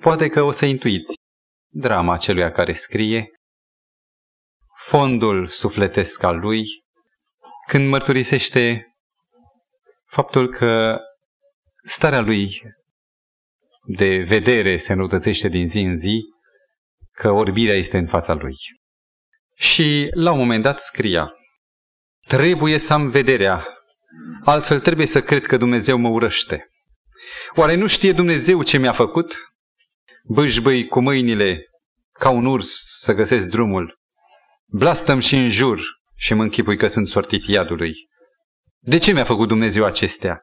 Poate că o să intuiți drama celuia care scrie, fondul sufletesc al lui, când mărturisește faptul că starea lui de vedere se înrăutățește din zi în zi, că orbirea este în fața lui. Și la un moment dat scria, trebuie să am vederea, altfel trebuie să cred că Dumnezeu mă urăște. Oare nu știe Dumnezeu ce mi-a făcut? Bâșbâi cu mâinile ca un urs să găsesc drumul. Blastăm și în jur și mă închipui că sunt sortit iadului. De ce mi-a făcut Dumnezeu acestea?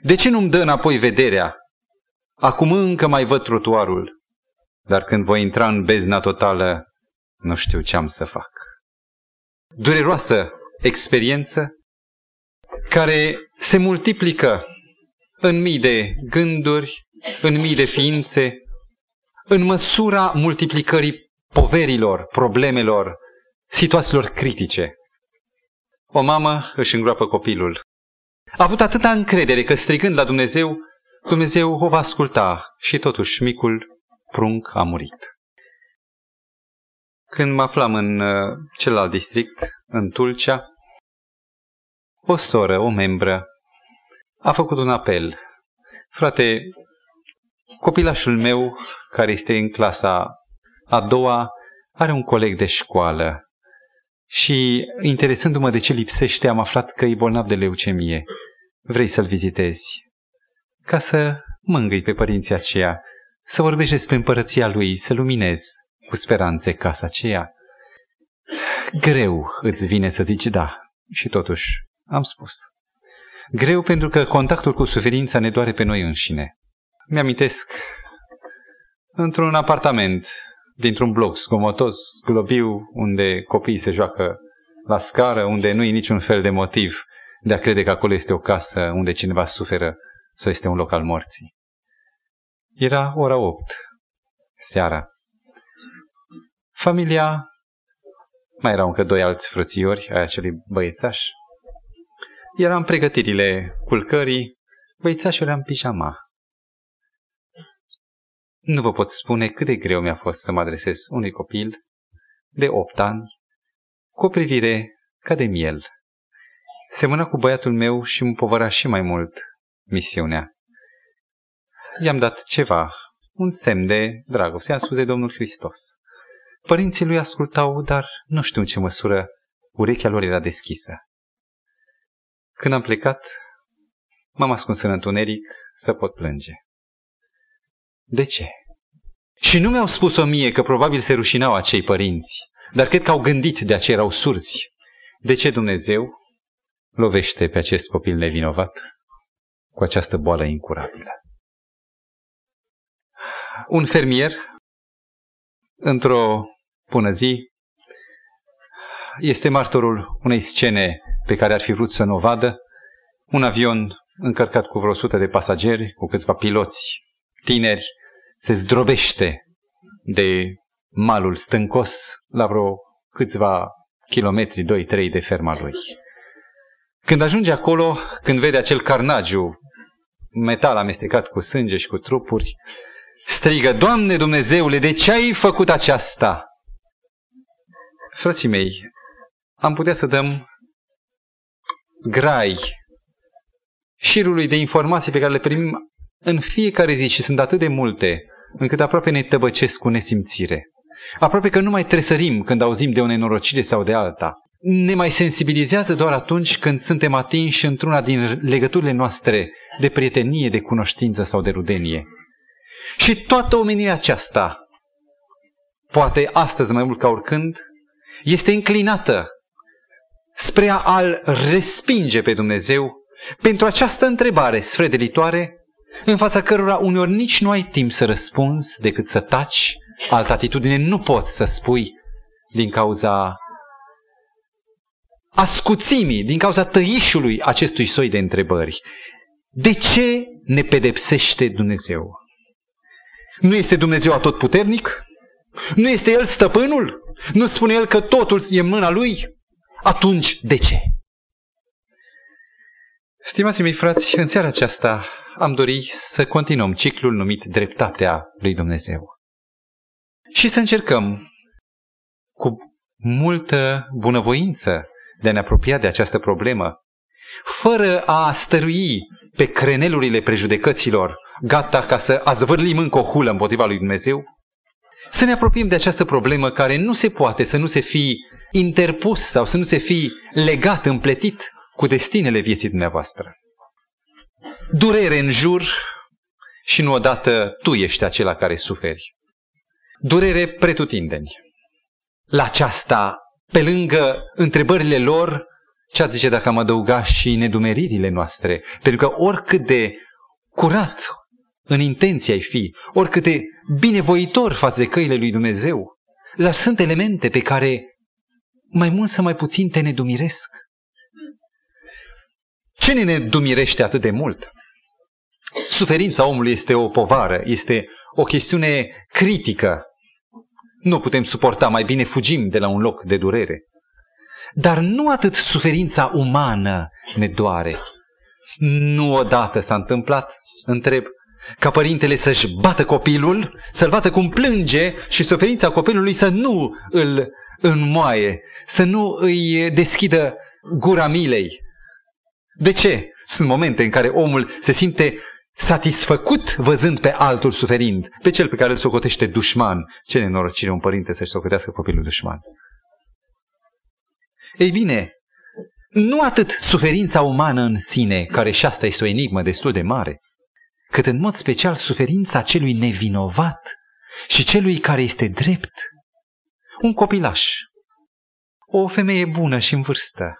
De ce nu-mi dă înapoi vederea? Acum încă mai văd trotuarul, dar când voi intra în bezna totală, nu știu ce am să fac. Dureroasă experiență care se multiplică în mii de gânduri, în mii de ființe, în măsura multiplicării poverilor, problemelor, situațiilor critice. O mamă își îngroapă copilul. A avut atâta încredere că strigând la Dumnezeu, Dumnezeu o va asculta și totuși micul prunc a murit. Când mă aflam în uh, celălalt district, în Tulcea, o soră, o membră, a făcut un apel. Frate, copilașul meu, care este în clasa a doua, are un coleg de școală și, interesându-mă de ce lipsește, am aflat că e bolnav de leucemie. Vrei să-l vizitezi? Ca să mângâi pe părinții aceia, să vorbești despre împărăția lui, să luminezi cu speranțe casa aceea. Greu îți vine să zici da. Și totuși, am spus. Greu pentru că contactul cu suferința ne doare pe noi înșine. Mi-amintesc într-un apartament dintr-un bloc scomotos, globiu, unde copiii se joacă la scară, unde nu e niciun fel de motiv de a crede că acolo este o casă unde cineva suferă sau este un loc al morții. Era ora 8, seara. Familia, mai erau încă doi alți frățiori ai acelui băiețaș, era în pregătirile culcării, băiețașul era în pijama. Nu vă pot spune cât de greu mi-a fost să mă adresez unui copil de opt ani, cu o privire ca de miel. Semăna cu băiatul meu și îmi povăra și mai mult misiunea. I-am dat ceva, un semn de dragoste, i-am spus de Domnul Hristos. Părinții lui ascultau, dar nu știu în ce măsură urechea lor era deschisă. Când am plecat, m-am ascuns în întuneric să pot plânge. De ce? Și nu mi-au spus-o mie că probabil se rușinau acei părinți, dar cred că au gândit de aceea erau surzi. De ce Dumnezeu lovește pe acest copil nevinovat cu această boală incurabilă? Un fermier, într-o bună zi, este martorul unei scene pe care ar fi vrut să nu o vadă, un avion încărcat cu vreo sută de pasageri, cu câțiva piloți tineri, se zdrobește de malul stâncos la vreo câțiva kilometri, doi, trei de ferma lui. Când ajunge acolo, când vede acel carnagiu, metal amestecat cu sânge și cu trupuri, strigă, Doamne Dumnezeule, de ce ai făcut aceasta? Frații mei, am putea să dăm grai șirului de informații pe care le primim în fiecare zi și sunt atât de multe, încât aproape ne tăbăcesc cu nesimțire. Aproape că nu mai tresărim când auzim de o nenorocire sau de alta. Ne mai sensibilizează doar atunci când suntem atinși într-una din legăturile noastre de prietenie, de cunoștință sau de rudenie. Și toată omenirea aceasta, poate astăzi mai mult ca oricând, este înclinată spre a-L respinge pe Dumnezeu pentru această întrebare sfredelitoare, în fața cărora uneori nici nu ai timp să răspunzi decât să taci, altă atitudine nu poți să spui din cauza ascuțimii, din cauza tăișului acestui soi de întrebări. De ce ne pedepsește Dumnezeu? Nu este Dumnezeu atotputernic? Nu este El stăpânul? Nu spune El că totul e în mâna Lui? Atunci, de ce? Stimați mei frați, în seara aceasta am dori să continuăm ciclul numit Dreptatea lui Dumnezeu. Și să încercăm cu multă bunăvoință de a ne apropia de această problemă, fără a stărui pe crenelurile prejudecăților, gata ca să azvârlim încă o hulă împotriva lui Dumnezeu, să ne apropiem de această problemă care nu se poate să nu se fi interpus sau să nu se fi legat, împletit cu destinele vieții dumneavoastră. Durere în jur și nu odată tu ești acela care suferi. Durere pretutindeni. La aceasta, pe lângă întrebările lor, ce ați zice dacă am adăugat și nedumeririle noastre? Pentru că oricât de curat în intenție ai fi, oricât de binevoitor față de căile lui Dumnezeu, dar sunt elemente pe care mai mult sau mai puțin te nedumiresc. Ce ne nedumirește atât de mult? Suferința omului este o povară, este o chestiune critică. Nu putem suporta, mai bine fugim de la un loc de durere. Dar nu atât suferința umană ne doare. Nu odată s-a întâmplat, întreb, ca părintele să-și bată copilul, să-l vadă cum plânge și suferința copilului să nu îl înmoaie, să nu îi deschidă gura milei. De ce? Sunt momente în care omul se simte satisfăcut văzând pe altul suferind, pe cel pe care îl socotește dușman. Ce nenorocire un părinte să-și socotească copilul dușman. Ei bine, nu atât suferința umană în sine, care și asta este o enigmă destul de mare, cât în mod special suferința celui nevinovat și celui care este drept. Un copilaș, o femeie bună și în vârstă,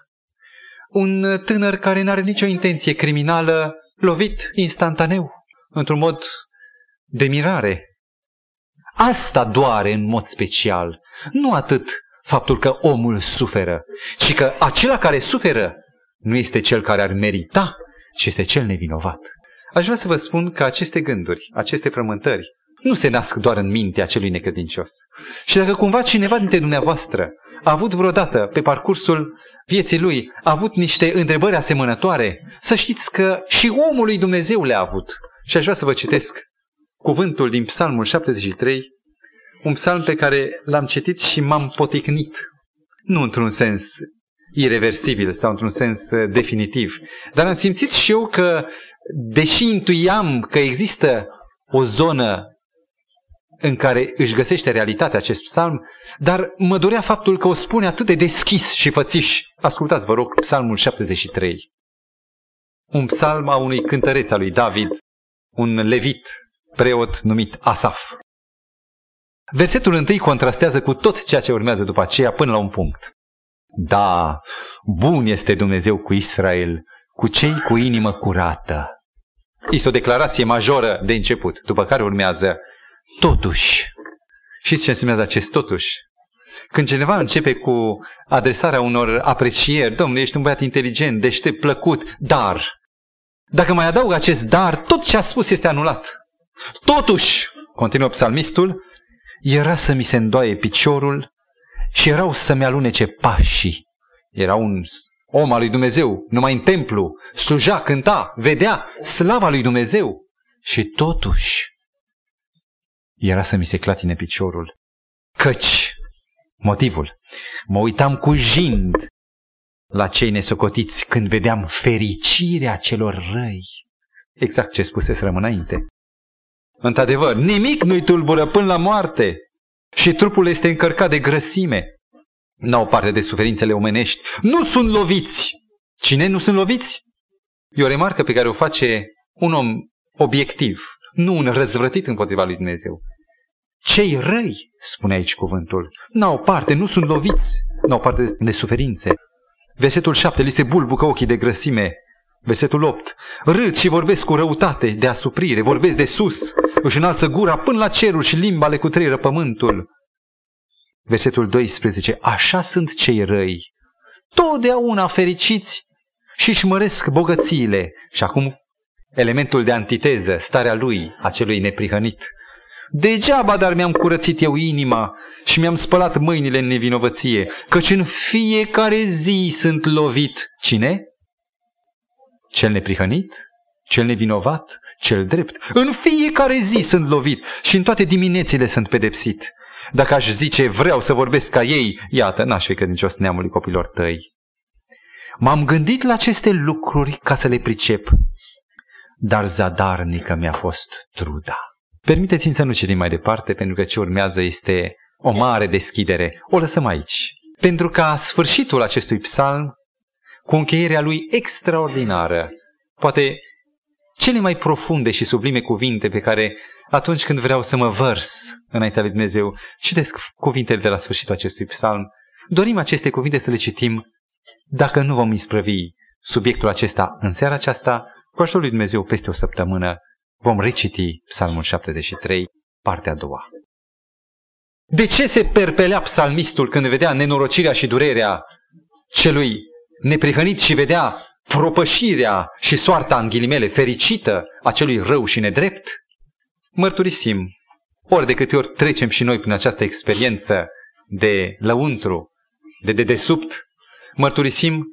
un tânăr care nu are nicio intenție criminală, lovit instantaneu, într-un mod de mirare. Asta doare în mod special, nu atât faptul că omul suferă, ci că acela care suferă nu este cel care ar merita, ci este cel nevinovat. Aș vrea să vă spun că aceste gânduri, aceste frământări, nu se nasc doar în mintea celui necredincios. Și dacă cumva cineva dintre dumneavoastră a avut vreodată pe parcursul vieții lui, a avut niște întrebări asemănătoare, să știți că și omul lui Dumnezeu le-a avut. Și aș vrea să vă citesc cuvântul din Psalmul 73, un psalm pe care l-am citit și m-am poticnit. Nu într-un sens irreversibil sau într-un sens uh, definitiv, dar am simțit și eu că, deși intuiam că există o zonă în care își găsește realitatea acest psalm, dar mă dorea faptul că o spune atât de deschis și fățiș. Ascultați, vă rog, psalmul 73. Un psalm a unui cântăreț al lui David, un levit, preot numit Asaf. Versetul întâi contrastează cu tot ceea ce urmează după aceea până la un punct. Da, bun este Dumnezeu cu Israel, cu cei cu inimă curată. Este o declarație majoră de început, după care urmează totuși. Știți ce înseamnă acest totuși? Când cineva începe cu adresarea unor aprecieri, domnule, ești un băiat inteligent, deștept, plăcut, dar, dacă mai adaug acest dar, tot ce a spus este anulat. Totuși, continuă psalmistul, era să mi se îndoaie piciorul și erau să-mi alunece pașii. Era un om al lui Dumnezeu, numai în templu, sluja, cânta, vedea slava lui Dumnezeu. Și totuși, era să mi se clatine piciorul. Căci, motivul, mă uitam cu jind la cei nesocotiți când vedeam fericirea celor răi. Exact ce spusese înainte. Într-adevăr, nimic nu-i tulbură până la moarte și trupul este încărcat de grăsime. N-au parte de suferințele omenești. Nu sunt loviți! Cine nu sunt loviți? E o remarcă pe care o face un om obiectiv, nu un răzvrătit împotriva lui Dumnezeu. Cei răi, spune aici cuvântul, n-au parte, nu sunt loviți, n-au parte de suferințe. Versetul 7, li se bulbucă ochii de grăsime, Versetul 8. Râd și vorbesc cu răutate de asuprire, vorbesc de sus, își înalță gura până la cerul și limba le cutreieră pământul. Versetul 12. Așa sunt cei răi, totdeauna fericiți și își măresc bogățiile. Și acum elementul de antiteză, starea lui, acelui neprihănit. Degeaba, dar mi-am curățit eu inima și mi-am spălat mâinile în nevinovăție, căci în fiecare zi sunt lovit. Cine? Cel neprihănit? cel nevinovat, cel drept. În fiecare zi sunt lovit și în toate diminețile sunt pedepsit. Dacă aș zice vreau să vorbesc ca ei, iată, n-aș fi credincios neamului copilor tăi. M-am gândit la aceste lucruri ca să le pricep, dar zadarnică mi-a fost truda. Permiteți-mi să nu citim mai departe, pentru că ce urmează este o mare deschidere. O lăsăm aici. Pentru ca sfârșitul acestui psalm, cu încheierea lui extraordinară, poate cele mai profunde și sublime cuvinte pe care atunci când vreau să mă vărs înaintea lui Dumnezeu, citesc cuvintele de la sfârșitul acestui psalm. Dorim aceste cuvinte să le citim dacă nu vom isprăvi subiectul acesta în seara aceasta, cu ajutorul lui Dumnezeu peste o săptămână vom reciti psalmul 73, partea a doua. De ce se perpelea psalmistul când vedea nenorocirea și durerea celui neprihănit și vedea propășirea și soarta în ghilimele fericită a celui rău și nedrept? Mărturisim, ori de câte ori trecem și noi prin această experiență de lăuntru, de dedesubt, mărturisim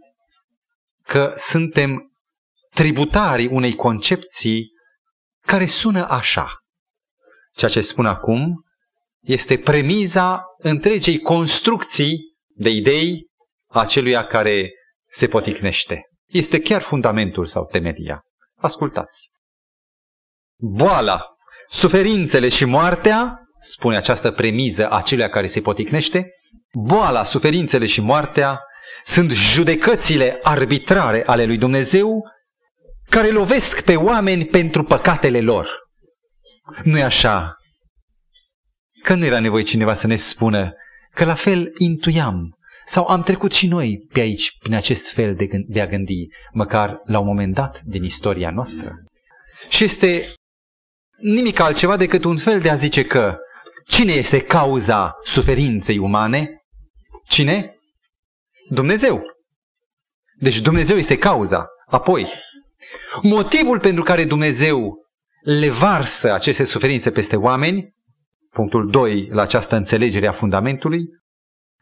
că suntem tributarii unei concepții care sună așa. Ceea ce spun acum este premiza întregei construcții de idei a celuia care se poticnește. Este chiar fundamentul sau temelia. Ascultați. Boala, suferințele și moartea, spune această premiză a celuia care se poticnește, boala, suferințele și moartea sunt judecățile arbitrare ale lui Dumnezeu care lovesc pe oameni pentru păcatele lor. nu e așa? Că nu era nevoie cineva să ne spună că la fel intuiam sau am trecut și noi pe aici, prin acest fel de, gând- de a gândi, măcar la un moment dat din istoria noastră. Și este nimic altceva decât un fel de a zice că cine este cauza suferinței umane? Cine? Dumnezeu. Deci Dumnezeu este cauza. Apoi, motivul pentru care Dumnezeu le varsă aceste suferințe peste oameni, punctul 2 la această înțelegere a fundamentului,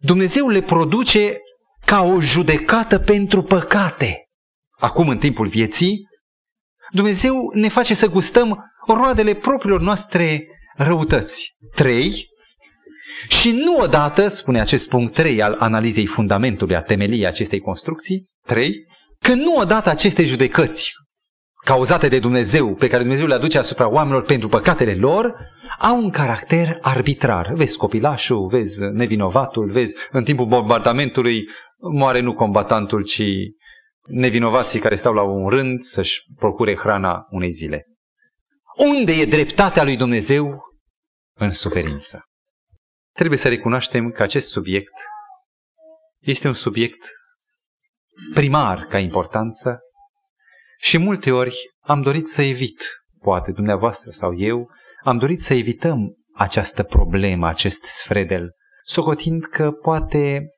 Dumnezeu le produce ca o judecată pentru păcate. Acum, în timpul vieții, Dumnezeu ne face să gustăm roadele propriilor noastre răutăți. 3. Și nu odată, spune acest punct 3 al analizei fundamentului, a temeliei acestei construcții, 3, că nu odată aceste judecăți cauzate de Dumnezeu, pe care Dumnezeu le aduce asupra oamenilor pentru păcatele lor, au un caracter arbitrar. Vezi copilașul, vezi nevinovatul, vezi în timpul bombardamentului moare nu combatantul, ci nevinovații care stau la un rând să-și procure hrana unei zile. Unde e dreptatea lui Dumnezeu? În suferință. Trebuie să recunoaștem că acest subiect este un subiect primar ca importanță și multe ori am dorit să evit, poate dumneavoastră sau eu, am dorit să evităm această problemă, acest sfredel, socotind că poate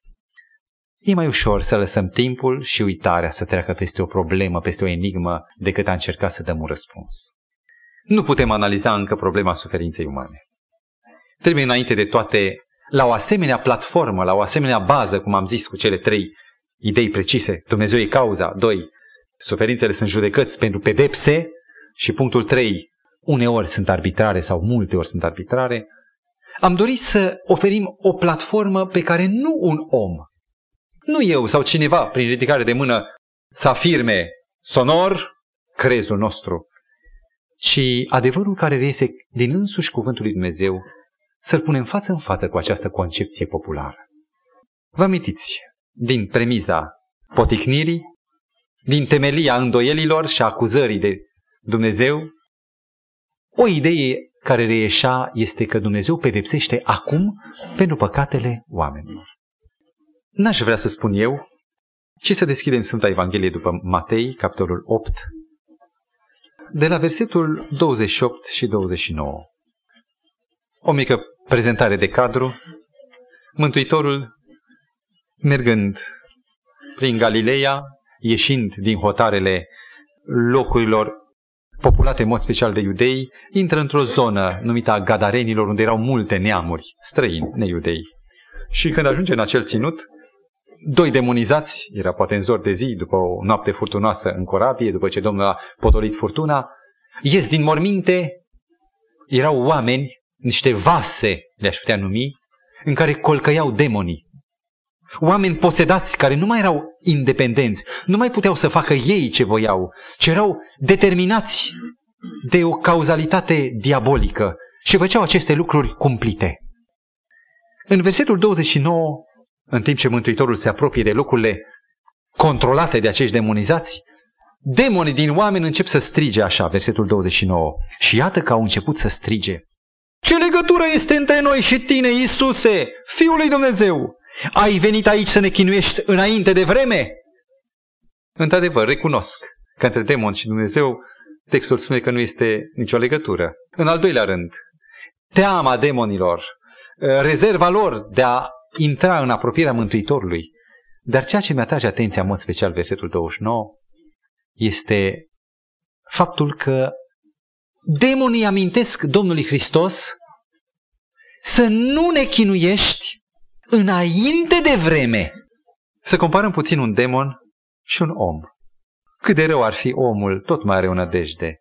e mai ușor să lăsăm timpul și uitarea să treacă peste o problemă, peste o enigmă, decât a încerca să dăm un răspuns. Nu putem analiza încă problema suferinței umane. Trebuie înainte de toate, la o asemenea platformă, la o asemenea bază, cum am zis cu cele trei idei precise, Dumnezeu e cauza, doi, Suferințele sunt judecăți pentru pedepse și punctul 3, uneori sunt arbitrare sau multe ori sunt arbitrare. Am dorit să oferim o platformă pe care nu un om, nu eu sau cineva prin ridicare de mână să afirme sonor crezul nostru, ci adevărul care reiese din însuși cuvântul lui Dumnezeu să-l punem față în față cu această concepție populară. Vă amintiți din premiza poticnirii din temelia îndoielilor și acuzării de Dumnezeu, o idee care reieșea este că Dumnezeu pedepsește acum pentru păcatele oamenilor. N-aș vrea să spun eu, ci să deschidem Sfânta Evanghelie după Matei, capitolul 8, de la versetul 28 și 29. O mică prezentare de cadru. Mântuitorul, mergând prin Galileea, ieșind din hotarele locurilor populate în mod special de iudei, intră într-o zonă numită a Gadarenilor, unde erau multe neamuri străini, neiudei. Și când ajunge în acel ținut, doi demonizați, era poate în zor de zi, după o noapte furtunoasă în corabie, după ce Domnul a potolit furtuna, ies din morminte, erau oameni, niște vase, le-aș putea numi, în care colcăiau demonii. Oameni posedați care nu mai erau independenți, nu mai puteau să facă ei ce voiau, ci erau determinați de o cauzalitate diabolică și făceau aceste lucruri cumplite. În versetul 29, în timp ce Mântuitorul se apropie de locurile controlate de acești demonizați, demonii din oameni încep să strige așa, versetul 29. Și iată că au început să strige. Ce legătură este între noi și tine, Iisuse, Fiul lui Dumnezeu? Ai venit aici să ne chinuiești înainte de vreme? Într-adevăr, recunosc că între demon și Dumnezeu textul spune că nu este nicio legătură. În al doilea rând, teama demonilor, rezerva lor de a intra în apropierea Mântuitorului. Dar ceea ce mi-atrage atenția în mod special versetul 29 este faptul că demonii amintesc Domnului Hristos să nu ne chinuiești înainte de vreme. Să comparăm puțin un demon și un om. Cât de rău ar fi omul, tot mai are o nădejde.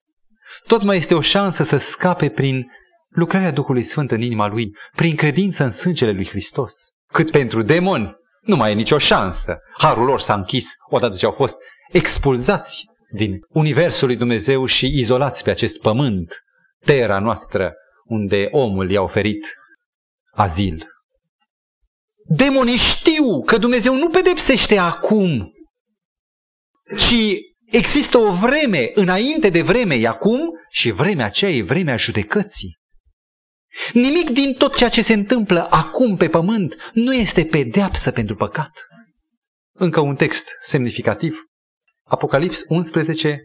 Tot mai este o șansă să scape prin lucrarea Duhului Sfânt în inima lui, prin credință în sângele lui Hristos. Cât pentru demoni, nu mai e nicio șansă. Harul lor s-a închis odată ce au fost expulzați din Universul lui Dumnezeu și izolați pe acest pământ, terra noastră, unde omul i-a oferit azil. Demonii știu că Dumnezeu nu pedepsește acum, ci există o vreme, înainte de vreme e acum și vremea aceea e vremea judecății. Nimic din tot ceea ce se întâmplă acum pe pământ nu este pedeapsă pentru păcat. Încă un text semnificativ. Apocalips 11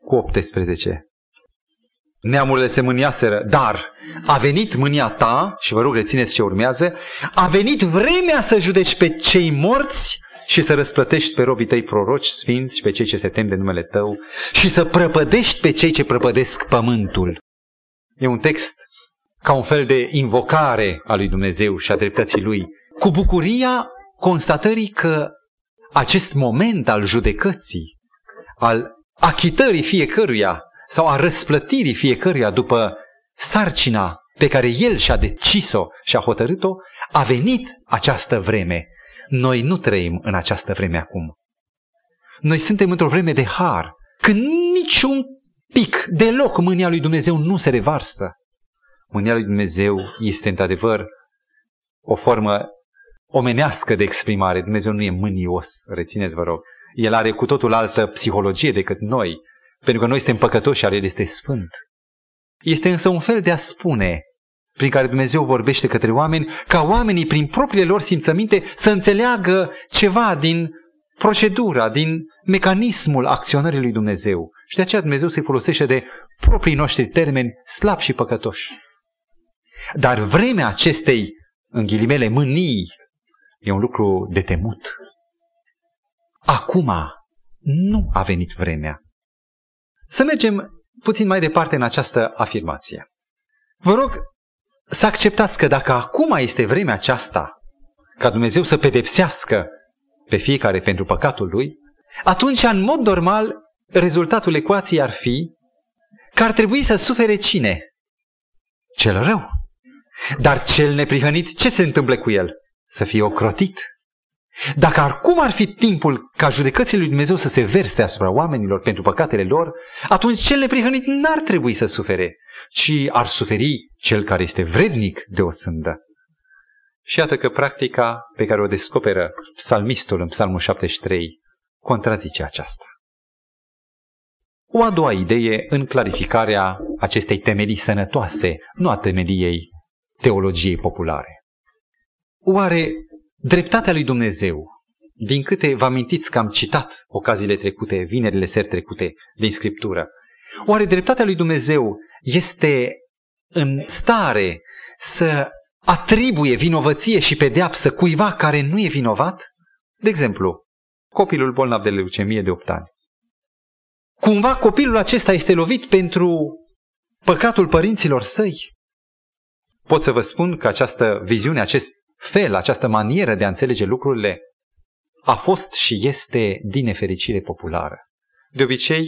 cu 18. Neamurile se mâniaseră, dar a venit mânia ta, și vă rog rețineți ce urmează, a venit vremea să judeci pe cei morți și să răsplătești pe robii tăi proroci sfinți și pe cei ce se tem de numele tău și să prăpădești pe cei ce prăpădesc pământul. E un text ca un fel de invocare a lui Dumnezeu și a dreptății lui, cu bucuria constatării că acest moment al judecății, al achitării fiecăruia sau a răsplătirii fiecăruia după sarcina pe care el și-a decis-o și-a hotărât-o, a venit această vreme. Noi nu trăim în această vreme acum. Noi suntem într-o vreme de har, când niciun pic, deloc mânia lui Dumnezeu nu se revarsă. Mânia lui Dumnezeu este într-adevăr o formă omenească de exprimare. Dumnezeu nu e mânios, rețineți vă rog. El are cu totul altă psihologie decât noi, pentru că noi suntem păcătoși, și El este sfânt. Este însă un fel de a spune prin care Dumnezeu vorbește către oameni, ca oamenii prin propriile lor simțăminte să înțeleagă ceva din procedura, din mecanismul acționării lui Dumnezeu. Și de aceea Dumnezeu se folosește de proprii noștri termeni slabi și păcătoși. Dar vremea acestei, în ghilimele, mânii, e un lucru de temut. Acum nu a venit vremea. Să mergem puțin mai departe în această afirmație. Vă rog să acceptați că dacă acum este vremea aceasta ca Dumnezeu să pedepsească pe fiecare pentru păcatul lui, atunci, în mod normal, rezultatul ecuației ar fi că ar trebui să sufere cine? Cel rău. Dar cel neprihănit, ce se întâmplă cu el? Să fie ocrotit. Dacă acum ar fi timpul ca judecățile lui Dumnezeu să se verse asupra oamenilor pentru păcatele lor, atunci cel neprihănit n-ar trebui să sufere, ci ar suferi cel care este vrednic de o sândă. Și iată că practica pe care o descoperă psalmistul în psalmul 73 contrazice aceasta. O a doua idee în clarificarea acestei temelii sănătoase, nu a temeliei teologiei populare. Oare dreptatea lui Dumnezeu, din câte vă amintiți că am citat ocaziile trecute, vinerile seri trecute din Scriptură, oare dreptatea lui Dumnezeu este în stare să atribuie vinovăție și pedeapsă cuiva care nu e vinovat? De exemplu, copilul bolnav de leucemie de 8 ani. Cumva copilul acesta este lovit pentru păcatul părinților săi? pot să vă spun că această viziune, acest fel, această manieră de a înțelege lucrurile a fost și este din nefericire populară. De obicei,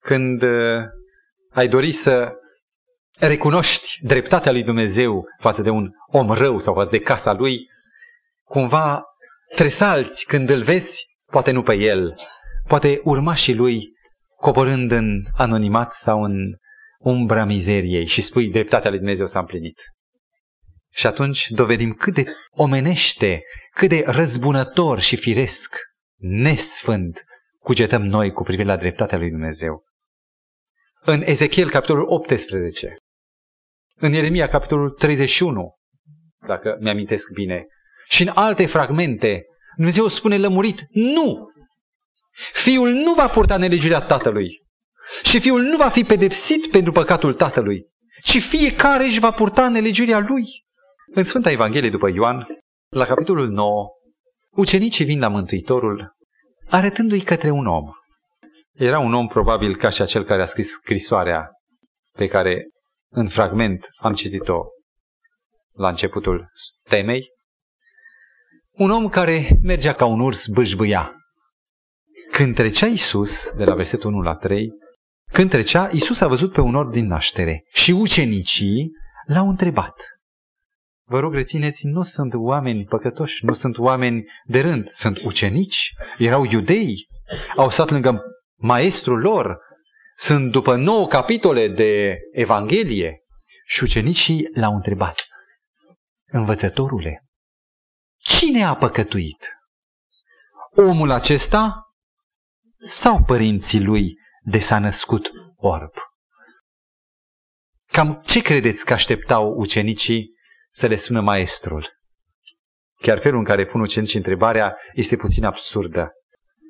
când uh, ai dori să recunoști dreptatea lui Dumnezeu față de un om rău sau față de casa lui, cumva tresalți când îl vezi, poate nu pe el, poate urmașii lui coborând în anonimat sau în umbra mizeriei și spui dreptatea lui Dumnezeu s-a împlinit. Și atunci dovedim cât de omenește, cât de răzbunător și firesc, nesfânt, cugetăm noi cu privire la dreptatea lui Dumnezeu. În Ezechiel, capitolul 18, în Ieremia, capitolul 31, dacă mi-amintesc bine, și în alte fragmente, Dumnezeu spune lămurit, nu! Fiul nu va purta nelegirea tatălui și fiul nu va fi pedepsit pentru păcatul tatălui, ci fiecare își va purta nelegirea lui. În Sfânta Evanghelie după Ioan, la capitolul 9, ucenicii vin la Mântuitorul arătându-i către un om. Era un om probabil ca și acel care a scris scrisoarea pe care în fragment am citit-o la începutul temei. Un om care mergea ca un urs bâșbâia. Când trecea Isus, de la versetul 1 la 3, când trecea, Isus a văzut pe un orb din naștere și ucenicii l-au întrebat. Vă rog, rețineți, nu sunt oameni păcătoși, nu sunt oameni de rând, sunt ucenici, erau iudei, au stat lângă maestrul lor, sunt după nouă capitole de Evanghelie. Și ucenicii l-au întrebat, învățătorule, cine a păcătuit? Omul acesta sau părinții lui de s-a născut orb? Cam ce credeți că așteptau ucenicii să le spună maestrul? Chiar felul în care pun ucenicii întrebarea este puțin absurdă.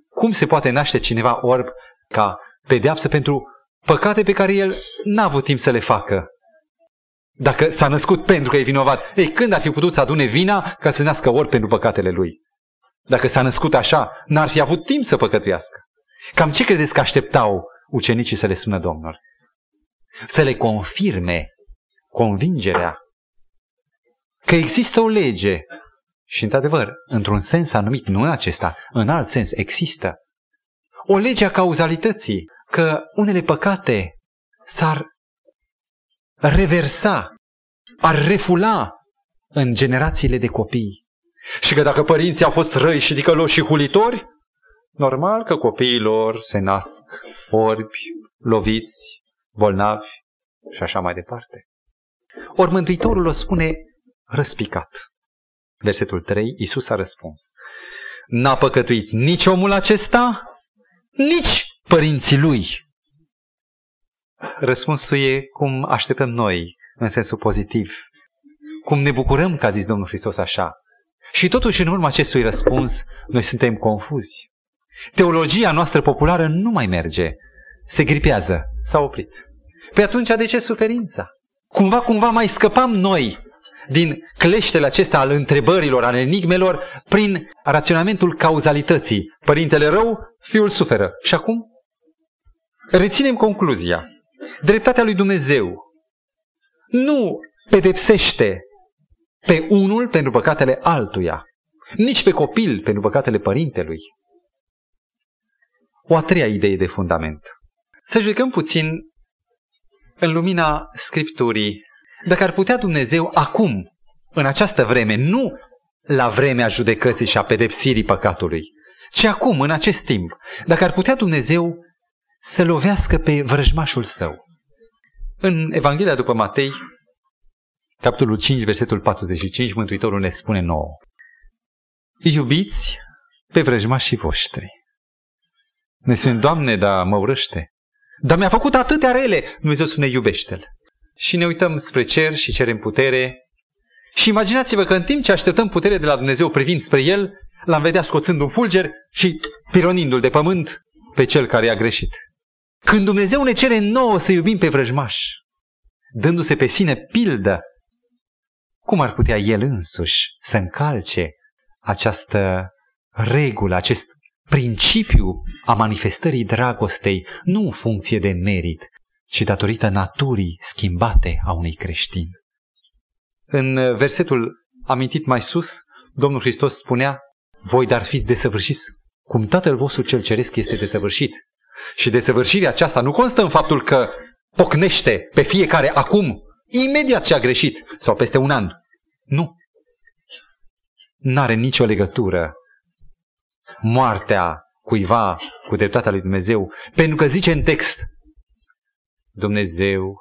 Cum se poate naște cineva orb ca pedeapsă pentru păcate pe care el n-a avut timp să le facă? Dacă s-a născut pentru că e vinovat, ei, când ar fi putut să adune vina ca să nască orb pentru păcatele lui? Dacă s-a născut așa, n-ar fi avut timp să păcătuiască. Cam ce credeți că așteptau ucenicii să le spună Domnul? Să le confirme convingerea că există o lege și, într-adevăr, într-un sens anumit, nu în acesta, în alt sens, există o lege a cauzalității, că unele păcate s-ar reversa, ar refula în generațiile de copii. Și că dacă părinții au fost răi și licăloși și hulitori, normal că copiii lor se nasc orbi, loviți, bolnavi și așa mai departe. Ori Mântuitorul o spune răspicat. Versetul 3, Iisus a răspuns. N-a păcătuit nici omul acesta, nici părinții lui. Răspunsul e cum așteptăm noi, în sensul pozitiv. Cum ne bucurăm că a zis Domnul Hristos așa. Și totuși, în urma acestui răspuns, noi suntem confuzi. Teologia noastră populară nu mai merge. Se gripează. S-a oprit. Pe atunci, de ce suferința? Cumva, cumva mai scăpam noi din cleștele acestea al întrebărilor, al enigmelor, prin raționamentul cauzalității. Părintele rău, fiul suferă. Și acum? Reținem concluzia. Dreptatea lui Dumnezeu nu pedepsește pe unul pentru păcatele altuia, nici pe copil pentru păcatele părintelui. O a treia idee de fundament. Să judecăm puțin în lumina Scripturii dacă ar putea Dumnezeu acum, în această vreme, nu la vremea judecății și a pedepsirii păcatului, ci acum, în acest timp, dacă ar putea Dumnezeu să lovească pe vrăjmașul său. În Evanghelia după Matei, capitolul 5, versetul 45, Mântuitorul ne spune nouă. Iubiți pe vrăjmașii voștri. Ne spune, Doamne, dar mă urăște. Dar mi-a făcut atâtea rele. Dumnezeu spune, iubește-l și ne uităm spre cer și cerem putere. Și imaginați-vă că în timp ce așteptăm putere de la Dumnezeu privind spre El, l-am vedea scoțând un fulger și pironindu-l de pământ pe cel care i-a greșit. Când Dumnezeu ne cere nouă să iubim pe vrăjmaș, dându-se pe sine pildă, cum ar putea El însuși să încalce această regulă, acest principiu a manifestării dragostei, nu în funcție de merit, ci datorită naturii schimbate a unui creștin. În versetul amintit mai sus, Domnul Hristos spunea, Voi dar fiți desăvârșiți cum Tatăl vostru cel ceresc este desăvârșit. Și desăvârșirea aceasta nu constă în faptul că pocnește pe fiecare acum, imediat ce a greșit, sau peste un an. Nu. N-are nicio legătură moartea cuiva cu dreptatea lui Dumnezeu, pentru că zice în text, Dumnezeu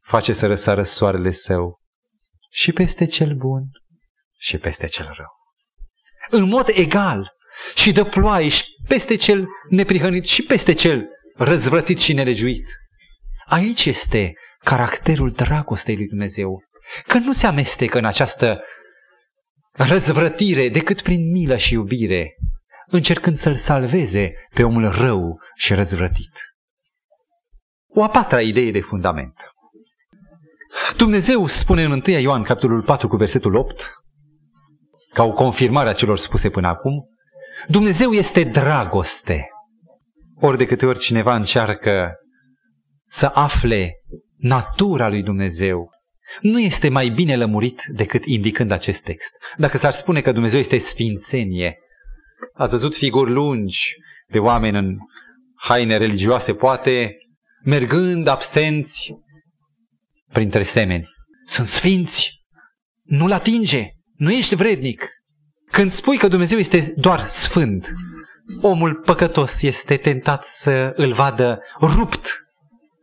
face să răsară soarele său și peste cel bun și peste cel rău. În mod egal și dă ploaie și peste cel neprihănit și peste cel răzvrătit și nelegiuit. Aici este caracterul dragostei lui Dumnezeu, că nu se amestecă în această răzvrătire decât prin milă și iubire, încercând să-l salveze pe omul rău și răzvrătit. O a patra idee de fundament. Dumnezeu spune în 1 Ioan, capitolul 4, cu versetul 8, ca o confirmare a celor spuse până acum, Dumnezeu este dragoste. Ori de câte ori cineva încearcă să afle natura lui Dumnezeu, nu este mai bine lămurit decât indicând acest text. Dacă s-ar spune că Dumnezeu este sfințenie, ați văzut figuri lungi de oameni în haine religioase, poate, mergând absenți printre semeni. Sunt sfinți, nu-l atinge, nu ești vrednic. Când spui că Dumnezeu este doar sfânt, omul păcătos este tentat să îl vadă rupt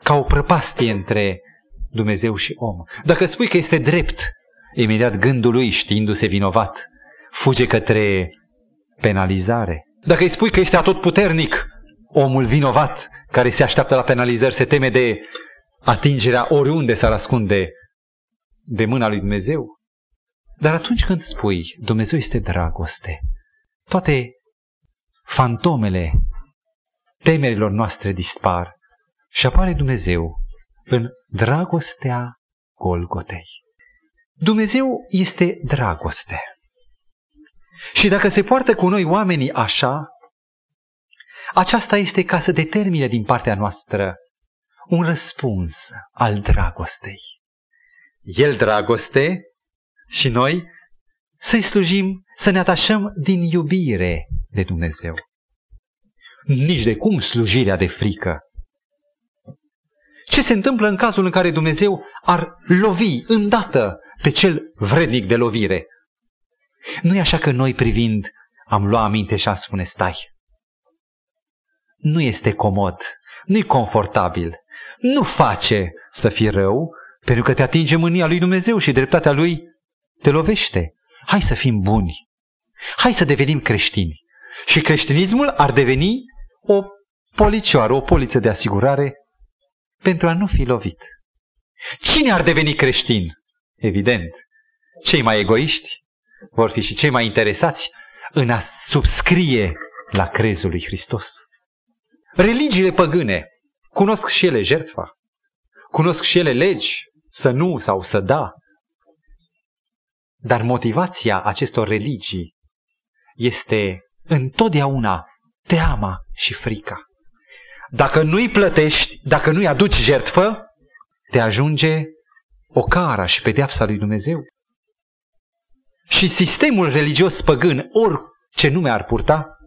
ca o prăpastie între Dumnezeu și om. Dacă spui că este drept, imediat gândul lui, știindu-se vinovat, fuge către penalizare. Dacă îi spui că este atotputernic, omul vinovat care se așteaptă la penalizări se teme de atingerea oriunde s-ar ascunde de mâna lui Dumnezeu. Dar atunci când spui Dumnezeu este dragoste, toate fantomele temerilor noastre dispar și apare Dumnezeu în dragostea Golgotei. Dumnezeu este dragoste. Și dacă se poartă cu noi oamenii așa, aceasta este ca să determine din partea noastră un răspuns al dragostei. El dragoste și noi să-i slujim, să ne atașăm din iubire de Dumnezeu. Nici de cum slujirea de frică, ce se întâmplă în cazul în care Dumnezeu ar lovi îndată pe cel vrednic de lovire? Nu e așa că noi privind am luat aminte și am spune stai. Nu este comod, nu e confortabil, nu face să fii rău, pentru că te atinge mânia lui Dumnezeu și dreptatea lui te lovește. Hai să fim buni. Hai să devenim creștini. Și creștinismul ar deveni o policioară, o poliță de asigurare pentru a nu fi lovit. Cine ar deveni creștin? Evident, cei mai egoiști vor fi și cei mai interesați în a subscrie la crezul lui Hristos. Religiile păgâne cunosc și ele jertfa, cunosc și ele legi, să nu sau să da. Dar motivația acestor religii este întotdeauna teama și frica. Dacă nu-i plătești, dacă nu-i aduci jertfă, te ajunge o cara și pedeapsa lui Dumnezeu. Și sistemul religios păgân, orice nume ar purta,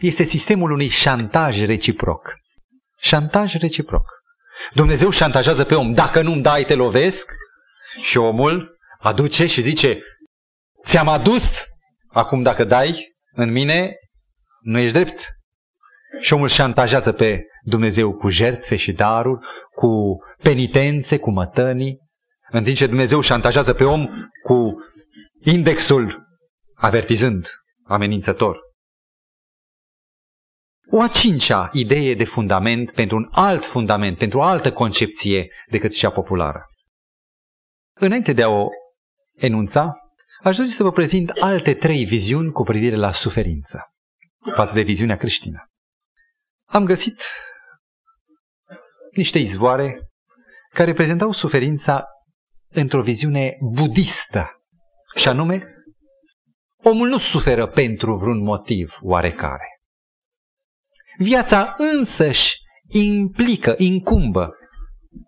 este sistemul unui șantaj reciproc. Șantaj reciproc. Dumnezeu șantajează pe om, dacă nu-mi dai, te lovesc. Și omul aduce și zice, ți-am adus, acum dacă dai în mine, nu ești drept. Și omul șantajează pe Dumnezeu cu jertfe și daruri, cu penitențe, cu mătănii, în timp ce Dumnezeu șantajează pe om cu indexul avertizând, amenințător. O a cincea idee de fundament pentru un alt fundament, pentru o altă concepție decât cea populară. Înainte de a o enunța, aș dori să vă prezint alte trei viziuni cu privire la suferință, față de viziunea creștină. Am găsit niște izvoare care prezentau suferința într-o viziune budistă. Și anume, omul nu suferă pentru vreun motiv oarecare. Viața însăși implică, incumbă.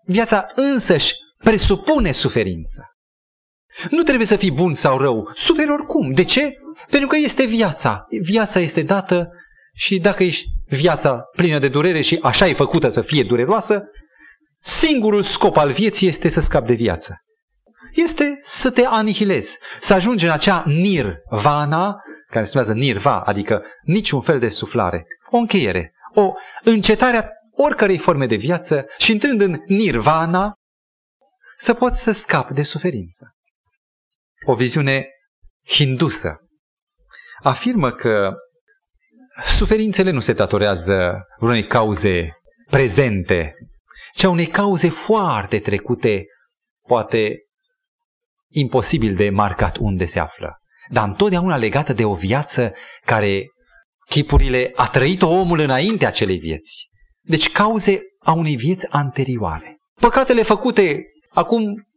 Viața însăși presupune suferință. Nu trebuie să fii bun sau rău, suferi oricum. De ce? Pentru că este viața. Viața este dată și dacă ești viața plină de durere și așa e făcută să fie dureroasă, singurul scop al vieții este să scapi de viață. Este să te anihilezi, să ajungi în acea nirvana, care se numează nirva, adică niciun fel de suflare, o încheiere, o încetare a oricărei forme de viață și intrând în nirvana, să poți să scapi de suferință. O viziune hindusă afirmă că suferințele nu se datorează unei cauze prezente, ci a unei cauze foarte trecute, poate imposibil de marcat unde se află, dar întotdeauna legată de o viață care chipurile a trăit-o omul înainte acelei vieți. Deci cauze a unei vieți anterioare. Păcatele făcute acum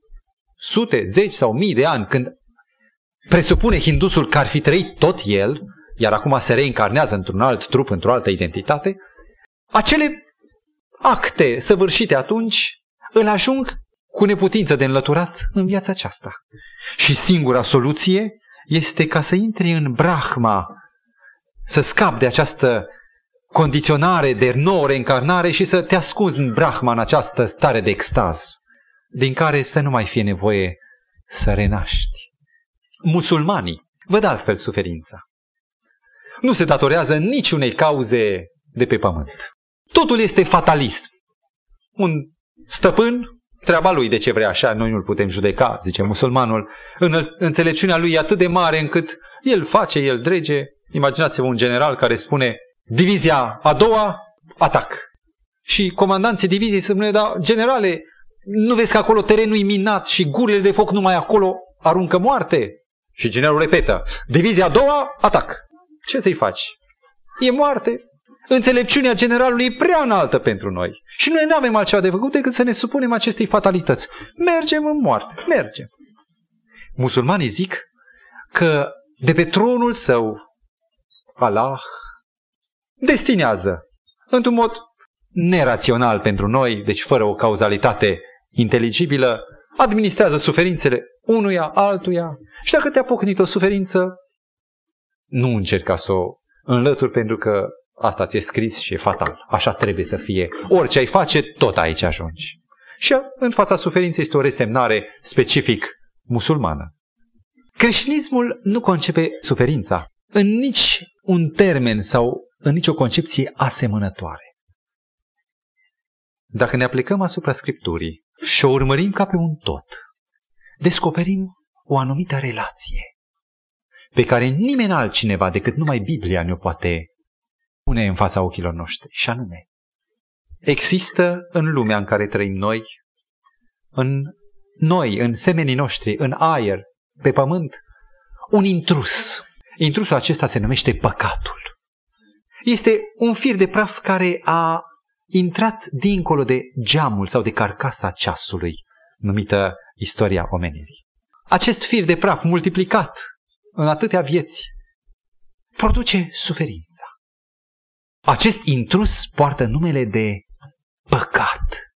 sute, zeci sau mii de ani, când presupune hindusul că ar fi trăit tot el, iar acum se reîncarnează într-un alt trup, într-o altă identitate, acele acte săvârșite atunci îl ajung cu neputință de înlăturat în viața aceasta. Și singura soluție este ca să intri în Brahma, să scapi de această condiționare de nouă reîncarnare și să te ascunzi în Brahma, în această stare de extaz, din care să nu mai fie nevoie să renaști. Musulmanii văd altfel suferința. Nu se datorează niciunei cauze de pe pământ. Totul este fatalism. Un stăpân, treaba lui de ce vrea așa, noi nu-l putem judeca, zice musulmanul. În înțelepciunea lui e atât de mare încât el face, el drege. Imaginați-vă un general care spune, divizia a doua, atac. Și comandanții diviziei spune, da, generale, nu vezi că acolo terenul e minat și gurile de foc numai acolo aruncă moarte? Și generalul repetă, divizia a doua, atac. Ce să-i faci? E moarte. Înțelepciunea generalului e prea înaltă pentru noi. Și noi nu avem altceva de făcut decât să ne supunem acestei fatalități. Mergem în moarte. Mergem. Musulmanii zic că de pe tronul său Allah destinează într-un mod nerațional pentru noi, deci fără o cauzalitate inteligibilă, administrează suferințele unuia, altuia. Și dacă te-a pocnit o suferință, nu încerca să o înlături pentru că asta ți-e scris și e fatal. Așa trebuie să fie. Orice ai face, tot aici ajungi. Și în fața suferinței este o resemnare specific musulmană. Creștinismul nu concepe suferința în nici un termen sau în nicio concepție asemănătoare. Dacă ne aplicăm asupra Scripturii și o urmărim ca pe un tot, descoperim o anumită relație pe care nimeni altcineva decât numai Biblia ne-o poate pune în fața ochilor noștri. Și anume, există în lumea în care trăim noi, în noi, în semenii noștri, în aer, pe pământ, un intrus. Intrusul acesta se numește păcatul. Este un fir de praf care a intrat dincolo de geamul sau de carcasa ceasului, numită istoria omenirii. Acest fir de praf multiplicat în atâtea vieți produce suferința. Acest intrus poartă numele de păcat.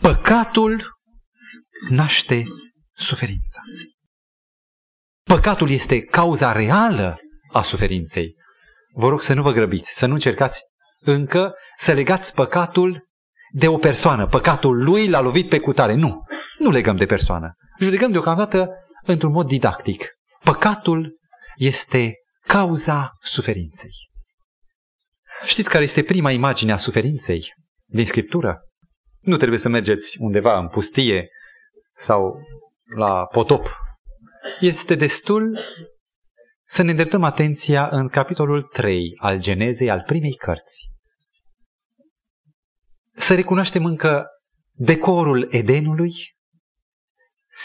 Păcatul naște suferința. Păcatul este cauza reală a suferinței. Vă rog să nu vă grăbiți, să nu încercați încă să legați păcatul de o persoană. Păcatul lui l-a lovit pe cutare. Nu, nu legăm de persoană. Judecăm deocamdată într-un mod didactic. Păcatul este cauza suferinței. Știți care este prima imagine a suferinței din Scriptură? Nu trebuie să mergeți undeva în pustie sau la potop. Este destul să ne îndreptăm atenția în capitolul 3 al Genezei, al primei cărți. Să recunoaștem încă decorul Edenului,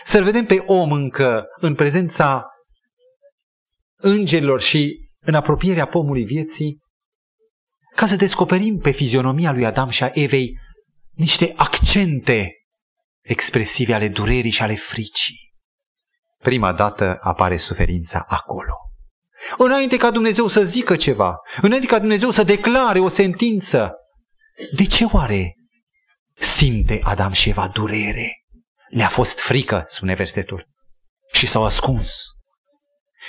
să-l vedem pe om încă în prezența îngerilor și în apropierea pomului vieții, ca să descoperim pe fizionomia lui Adam și a Evei niște accente expresive ale durerii și ale fricii. Prima dată apare suferința acolo. Înainte ca Dumnezeu să zică ceva, înainte ca Dumnezeu să declare o sentință, de ce oare simte Adam și Eva durere? Le-a fost frică, spune versetul. și s-au ascuns.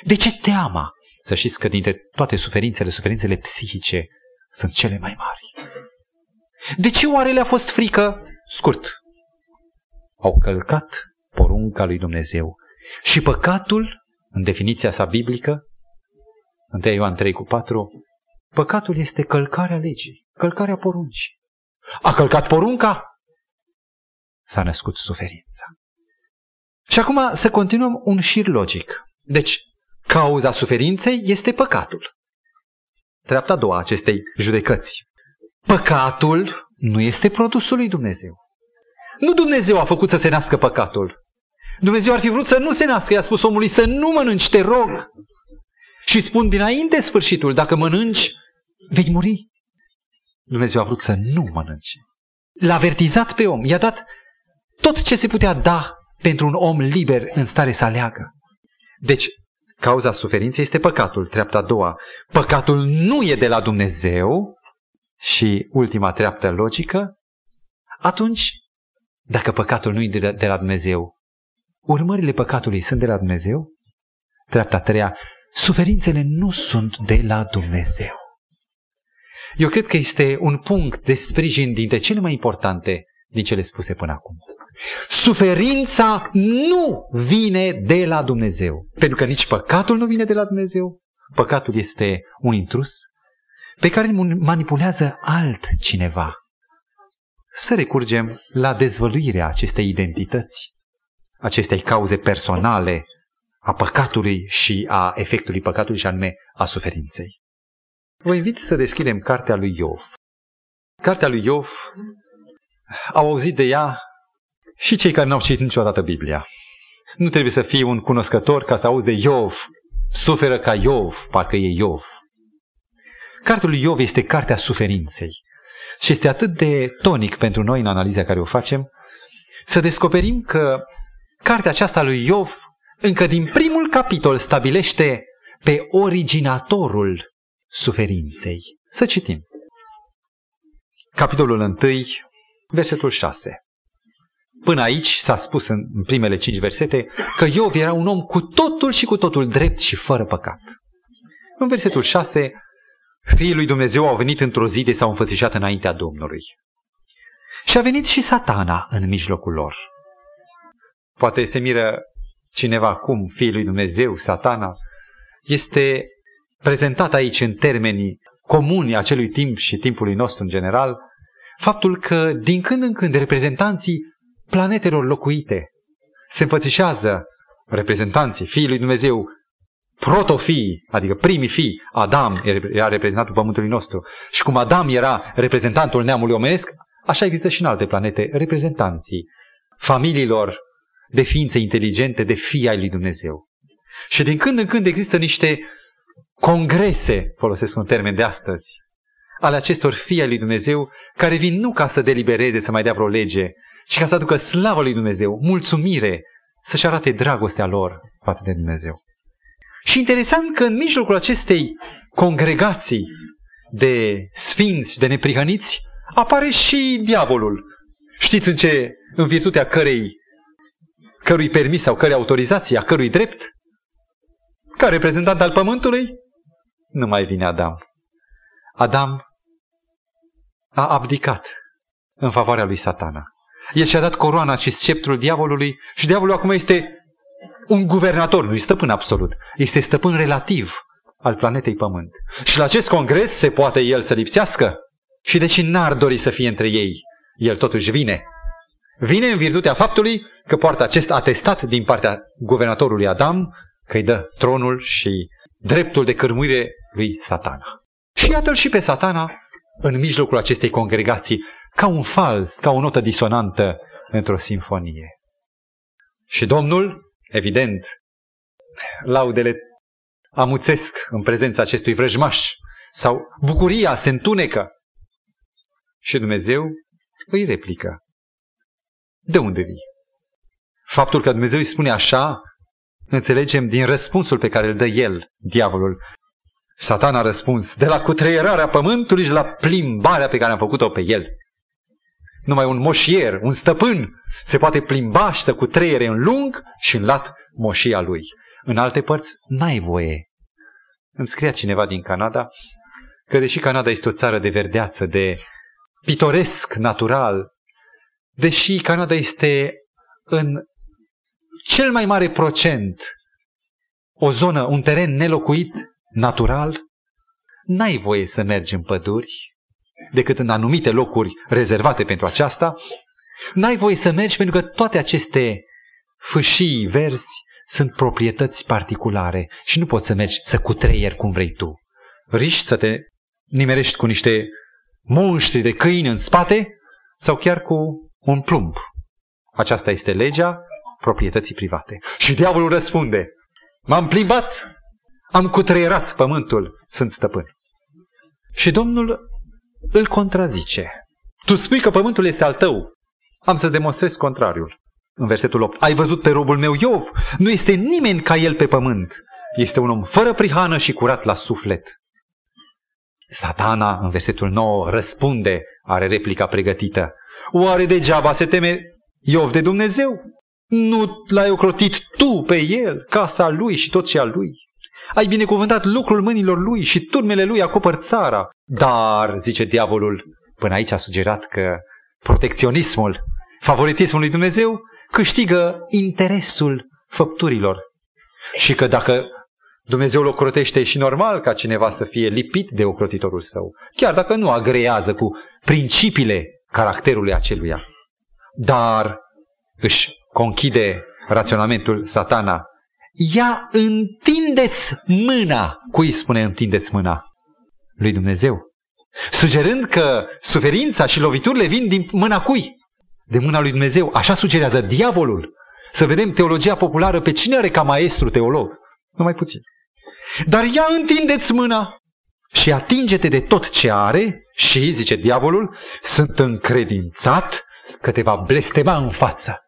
De ce teama? Să știți că dintre toate suferințele, suferințele psihice sunt cele mai mari. De ce oare le-a fost frică? Scurt. Au călcat porunca lui Dumnezeu. Și păcatul, în definiția sa biblică, 1 Ioan 3 cu 4, păcatul este călcarea legii, călcarea poruncii. A călcat porunca? S-a născut suferința. Și acum să continuăm un șir logic. Deci, cauza suferinței este păcatul. Treapta a doua acestei judecăți. Păcatul nu este produsul lui Dumnezeu. Nu Dumnezeu a făcut să se nască păcatul. Dumnezeu ar fi vrut să nu se nască. I-a spus omului să nu mănânci, te rog. Și spun dinainte sfârșitul, dacă mănânci, vei muri. Dumnezeu a vrut să nu mănânci. L-a avertizat pe om, i-a dat tot ce se putea da pentru un om liber în stare să aleagă. Deci, cauza suferinței este păcatul, treapta a doua. Păcatul nu e de la Dumnezeu și ultima treaptă logică, atunci, dacă păcatul nu e de la Dumnezeu, urmările păcatului sunt de la Dumnezeu? Treapta a treia, suferințele nu sunt de la Dumnezeu. Eu cred că este un punct de sprijin dintre cele mai importante din cele spuse până acum. Suferința nu vine de la Dumnezeu. Pentru că nici păcatul nu vine de la Dumnezeu. Păcatul este un intrus pe care îl manipulează altcineva. Să recurgem la dezvăluirea acestei identități, acestei cauze personale a păcatului și a efectului păcatului și anume a suferinței. Vă invit să deschidem cartea lui Iov. Cartea lui Iov, au auzit de ea și cei care n-au citit niciodată Biblia. Nu trebuie să fii un cunoscător ca să auzi de Iov. Suferă ca Iov, parcă e Iov. Cartea lui Iov este cartea suferinței. Și este atât de tonic pentru noi în analiza care o facem, să descoperim că cartea aceasta lui Iov, încă din primul capitol, stabilește pe originatorul suferinței. Să citim. Capitolul 1, versetul 6. Până aici s-a spus în primele cinci versete că Iov era un om cu totul și cu totul drept și fără păcat. În versetul 6, fiii lui Dumnezeu au venit într-o zi de s-au înfățișat înaintea Domnului. Și a venit și satana în mijlocul lor. Poate se miră cineva cum fiii lui Dumnezeu, satana, este prezentat aici în termenii comuni acelui timp și timpului nostru în general, faptul că din când în când reprezentanții planetelor locuite. Se împățișează reprezentanții fiii lui Dumnezeu, protofii, adică primii fii, Adam era reprezentantul pământului nostru. Și cum Adam era reprezentantul neamului omenesc, așa există și în alte planete reprezentanții familiilor de ființe inteligente, de fii ai lui Dumnezeu. Și din când în când există niște congrese, folosesc un termen de astăzi, ale acestor fii ai lui Dumnezeu, care vin nu ca să delibereze, să mai dea vreo lege, și ca să aducă slavă lui Dumnezeu, mulțumire, să-și arate dragostea lor față de Dumnezeu. Și interesant că în mijlocul acestei congregații de sfinți, de neprihăniți, apare și diavolul. Știți în ce, în virtutea cărei, cărui permis sau cărei autorizație, a cărui drept? Ca reprezentant al pământului? Nu mai vine Adam. Adam a abdicat în favoarea lui satana. El și-a dat coroana și sceptrul diavolului și diavolul acum este un guvernator, nu este stăpân absolut, este stăpân relativ al planetei Pământ. Și la acest congres se poate el să lipsească? Și deși n-ar dori să fie între ei, el totuși vine. Vine în virtutea faptului că poartă acest atestat din partea guvernatorului Adam, că îi dă tronul și dreptul de cărmuire lui satana. Și iată-l și pe satana în mijlocul acestei congregații, ca un fals, ca o notă disonantă într-o sinfonie. Și Domnul, evident, laudele amuțesc în prezența acestui vrăjmaș sau bucuria se întunecă. Și Dumnezeu îi replică. De unde vii? Faptul că Dumnezeu îi spune așa, înțelegem din răspunsul pe care îl dă el, diavolul. Satan a răspuns de la cutreierarea pământului și la plimbarea pe care am făcut-o pe el. numai un moșier, un stăpân, se poate plimba și să cutreiere în lung și în lat moșia lui. În alte părți, n-ai voie. Îmi scria cineva din Canada că deși Canada este o țară de verdeață, de pitoresc natural, deși Canada este în cel mai mare procent o zonă, un teren nelocuit, natural, n-ai voie să mergi în păduri decât în anumite locuri rezervate pentru aceasta. N-ai voie să mergi pentru că toate aceste fâșii verzi sunt proprietăți particulare și nu poți să mergi să cutreier cum vrei tu. Riști să te nimerești cu niște monștri de câini în spate sau chiar cu un plumb. Aceasta este legea proprietății private. Și diavolul răspunde, m-am plimbat, am cutreierat pământul, sunt stăpân. Și Domnul îl contrazice. Tu spui că pământul este al tău. Am să demonstrez contrariul. În versetul 8. Ai văzut pe robul meu Iov? Nu este nimeni ca el pe pământ. Este un om fără prihană și curat la suflet. Satana, în versetul 9, răspunde, are replica pregătită. Oare degeaba se teme Iov de Dumnezeu? Nu l-ai ocrotit tu pe el, casa lui și tot ce al lui? Ai binecuvântat lucrul mâinilor lui și turmele lui acopăr țara. Dar, zice diavolul, până aici a sugerat că protecționismul, favoritismul lui Dumnezeu câștigă interesul făpturilor. Și că dacă Dumnezeu îl ocrotește și normal ca cineva să fie lipit de ocrotitorul său, chiar dacă nu agrează cu principiile caracterului aceluia. Dar își conchide raționamentul satana. Ia întindeți mâna. Cui spune întindeți mâna? Lui Dumnezeu. Sugerând că suferința și loviturile vin din mâna cui? De mâna lui Dumnezeu. Așa sugerează diavolul. Să vedem teologia populară pe cine are ca maestru teolog. Numai puțin. Dar ia întindeți mâna și atinge-te de tot ce are și, zice diavolul, sunt încredințat că te va blestema în față.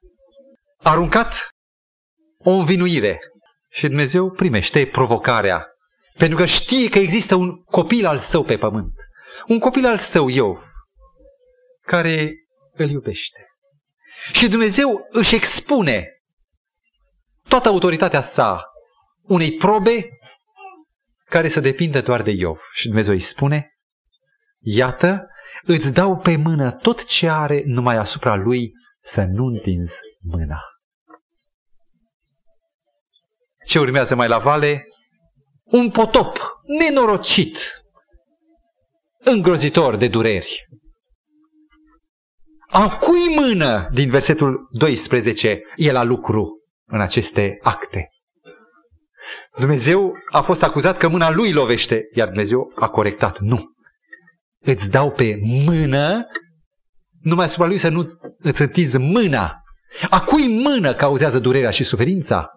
Aruncat o învinuire și Dumnezeu primește provocarea. Pentru că știe că există un copil al său pe pământ. Un copil al său, Iov, care îl iubește. Și Dumnezeu își expune toată autoritatea sa unei probe care să depindă doar de Iov. Și Dumnezeu îi spune, iată, îți dau pe mână tot ce are numai asupra lui să nu întinzi mâna. Ce urmează mai la vale? Un potop nenorocit, îngrozitor de dureri. A cui mână, din versetul 12, e la lucru în aceste acte? Dumnezeu a fost acuzat că mâna lui lovește, iar Dumnezeu a corectat. Nu. Îți dau pe mână, numai asupra lui să nu îți întinzi mâna. A cui mână cauzează durerea și suferința?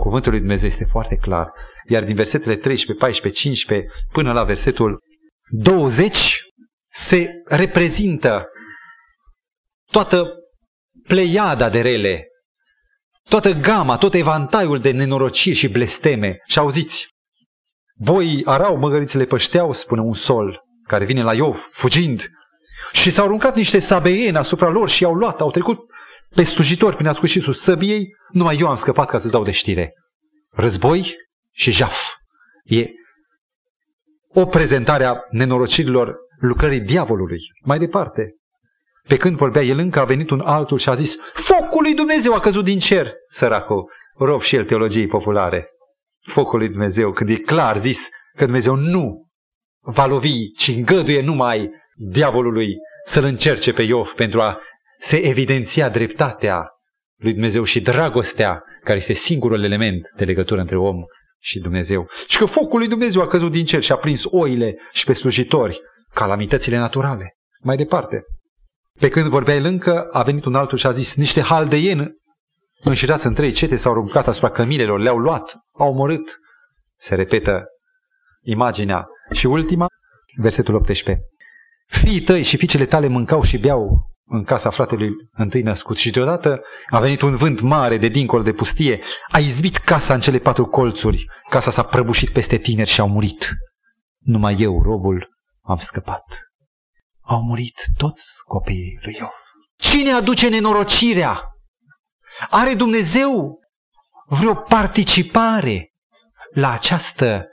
Cuvântul lui Dumnezeu este foarte clar. Iar din versetele 13, 14, 15 până la versetul 20 se reprezintă toată pleiada de rele toată gama, tot evantaiul de nenorociri și blesteme. Și auziți, boi arau, măgărițele pășteau, spune un sol care vine la Iov, fugind. Și s-au aruncat niște sabeieni asupra lor și i-au luat, au trecut pe slujitori prin ascușisul săbiei, numai eu am scăpat ca să dau de știre. Război și jaf. E o prezentare a nenorocirilor lucrării diavolului. Mai departe, pe când vorbea el încă, a venit un altul și a zis, Focul lui Dumnezeu a căzut din cer, săracul, rob și el teologiei populare. Focul lui Dumnezeu, când e clar zis că Dumnezeu nu va lovi, ci îngăduie numai diavolului să-l încerce pe Iov pentru a se evidenția dreptatea lui Dumnezeu și dragostea, care este singurul element de legătură între om și Dumnezeu. Și că focul lui Dumnezeu a căzut din cer și a prins oile și pe slujitori, calamitățile naturale. Mai departe, pe când vorbea el încă, a venit un altul și a zis, niște haldeieni înșirați în trei cete s-au aruncat asupra cămilelor, le-au luat, au omorât. Se repetă imaginea. Și ultima, versetul 18. Fiii tăi și fiicele tale mâncau și beau în casa fratelui întâi născut și deodată a venit un vânt mare de dincolo de pustie, a izbit casa în cele patru colțuri, casa s-a prăbușit peste tineri și au murit. Numai eu, robul, am scăpat au murit toți copiii lui Iov. Cine aduce nenorocirea? Are Dumnezeu vreo participare la această